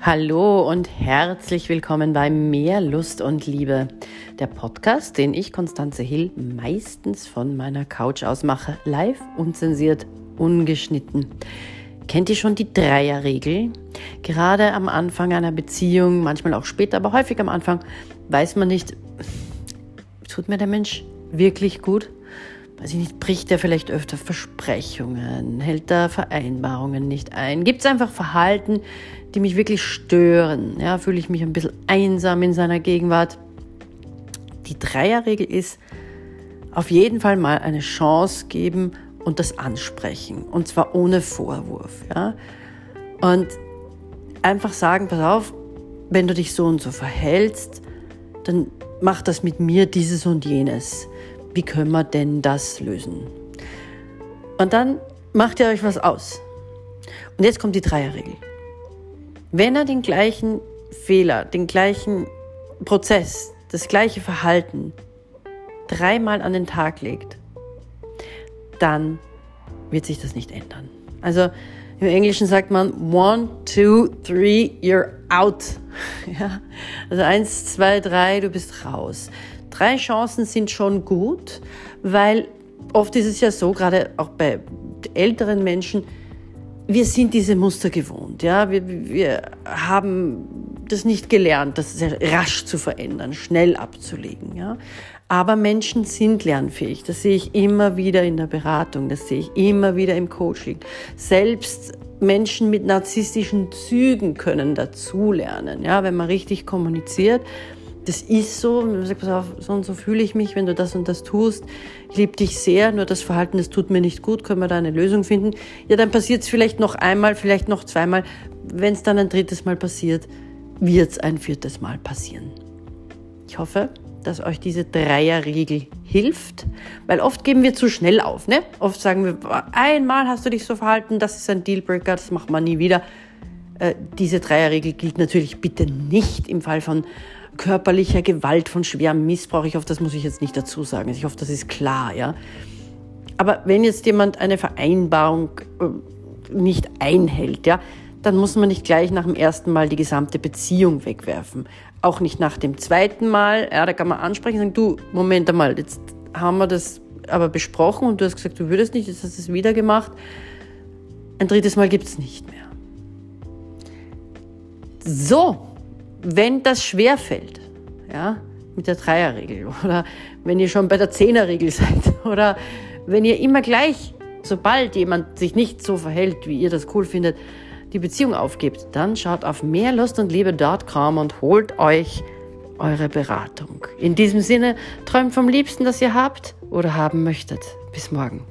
Hallo und herzlich willkommen bei Mehr Lust und Liebe, der Podcast, den ich, Konstanze Hill, meistens von meiner Couch aus mache, live, unzensiert, ungeschnitten. Kennt ihr schon die Dreierregel? Gerade am Anfang einer Beziehung, manchmal auch später, aber häufig am Anfang, weiß man nicht, tut mir der Mensch wirklich gut? Weiß ich nicht, bricht er vielleicht öfter Versprechungen, hält er Vereinbarungen nicht ein? Gibt es einfach Verhalten, die mich wirklich stören? Ja, fühle ich mich ein bisschen einsam in seiner Gegenwart? Die Dreierregel ist, auf jeden Fall mal eine Chance geben und das ansprechen. Und zwar ohne Vorwurf. Ja? Und einfach sagen, pass auf, wenn du dich so und so verhältst, dann mach das mit mir dieses und jenes wie können wir denn das lösen? Und dann macht ihr euch was aus. Und jetzt kommt die Dreierregel. Wenn er den gleichen Fehler, den gleichen Prozess, das gleiche Verhalten dreimal an den Tag legt, dann wird sich das nicht ändern. Also im Englischen sagt man one, two, three, you're out. Ja? Also eins, zwei, drei, du bist raus. Drei Chancen sind schon gut, weil oft ist es ja so, gerade auch bei älteren Menschen, wir sind diese Muster gewohnt. Ja? Wir, wir haben das nicht gelernt, das rasch zu verändern, schnell abzulegen. Ja? Aber Menschen sind lernfähig. Das sehe ich immer wieder in der Beratung, das sehe ich immer wieder im Coaching. Selbst Menschen mit narzisstischen Zügen können dazulernen, ja, wenn man richtig kommuniziert das ist so, und pass auf, so und so fühle ich mich, wenn du das und das tust. Ich liebe dich sehr, nur das Verhalten, das tut mir nicht gut, können wir da eine Lösung finden? Ja, dann passiert es vielleicht noch einmal, vielleicht noch zweimal. Wenn es dann ein drittes Mal passiert, wird es ein viertes Mal passieren. Ich hoffe, dass euch diese Dreierregel hilft, weil oft geben wir zu schnell auf. Ne? Oft sagen wir, einmal hast du dich so verhalten, das ist ein Dealbreaker, das macht man nie wieder. Äh, diese Dreierregel gilt natürlich bitte nicht im Fall von körperlicher Gewalt, von schwerem Missbrauch. Ich hoffe, das muss ich jetzt nicht dazu sagen. Ich hoffe, das ist klar, ja. Aber wenn jetzt jemand eine Vereinbarung äh, nicht einhält, ja, dann muss man nicht gleich nach dem ersten Mal die gesamte Beziehung wegwerfen. Auch nicht nach dem zweiten Mal. Ja, da kann man ansprechen und sagen, du, Moment einmal, jetzt haben wir das aber besprochen und du hast gesagt, du würdest nicht, jetzt hast du es wieder gemacht. Ein drittes Mal gibt es nicht mehr. So, wenn das schwer fällt, ja, mit der Dreierregel oder wenn ihr schon bei der Zehnerregel seid oder wenn ihr immer gleich, sobald jemand sich nicht so verhält, wie ihr das cool findet, die Beziehung aufgibt, dann schaut auf mehrlustundliebe.com und holt euch eure Beratung. In diesem Sinne, träumt vom Liebsten, das ihr habt oder haben möchtet. Bis morgen.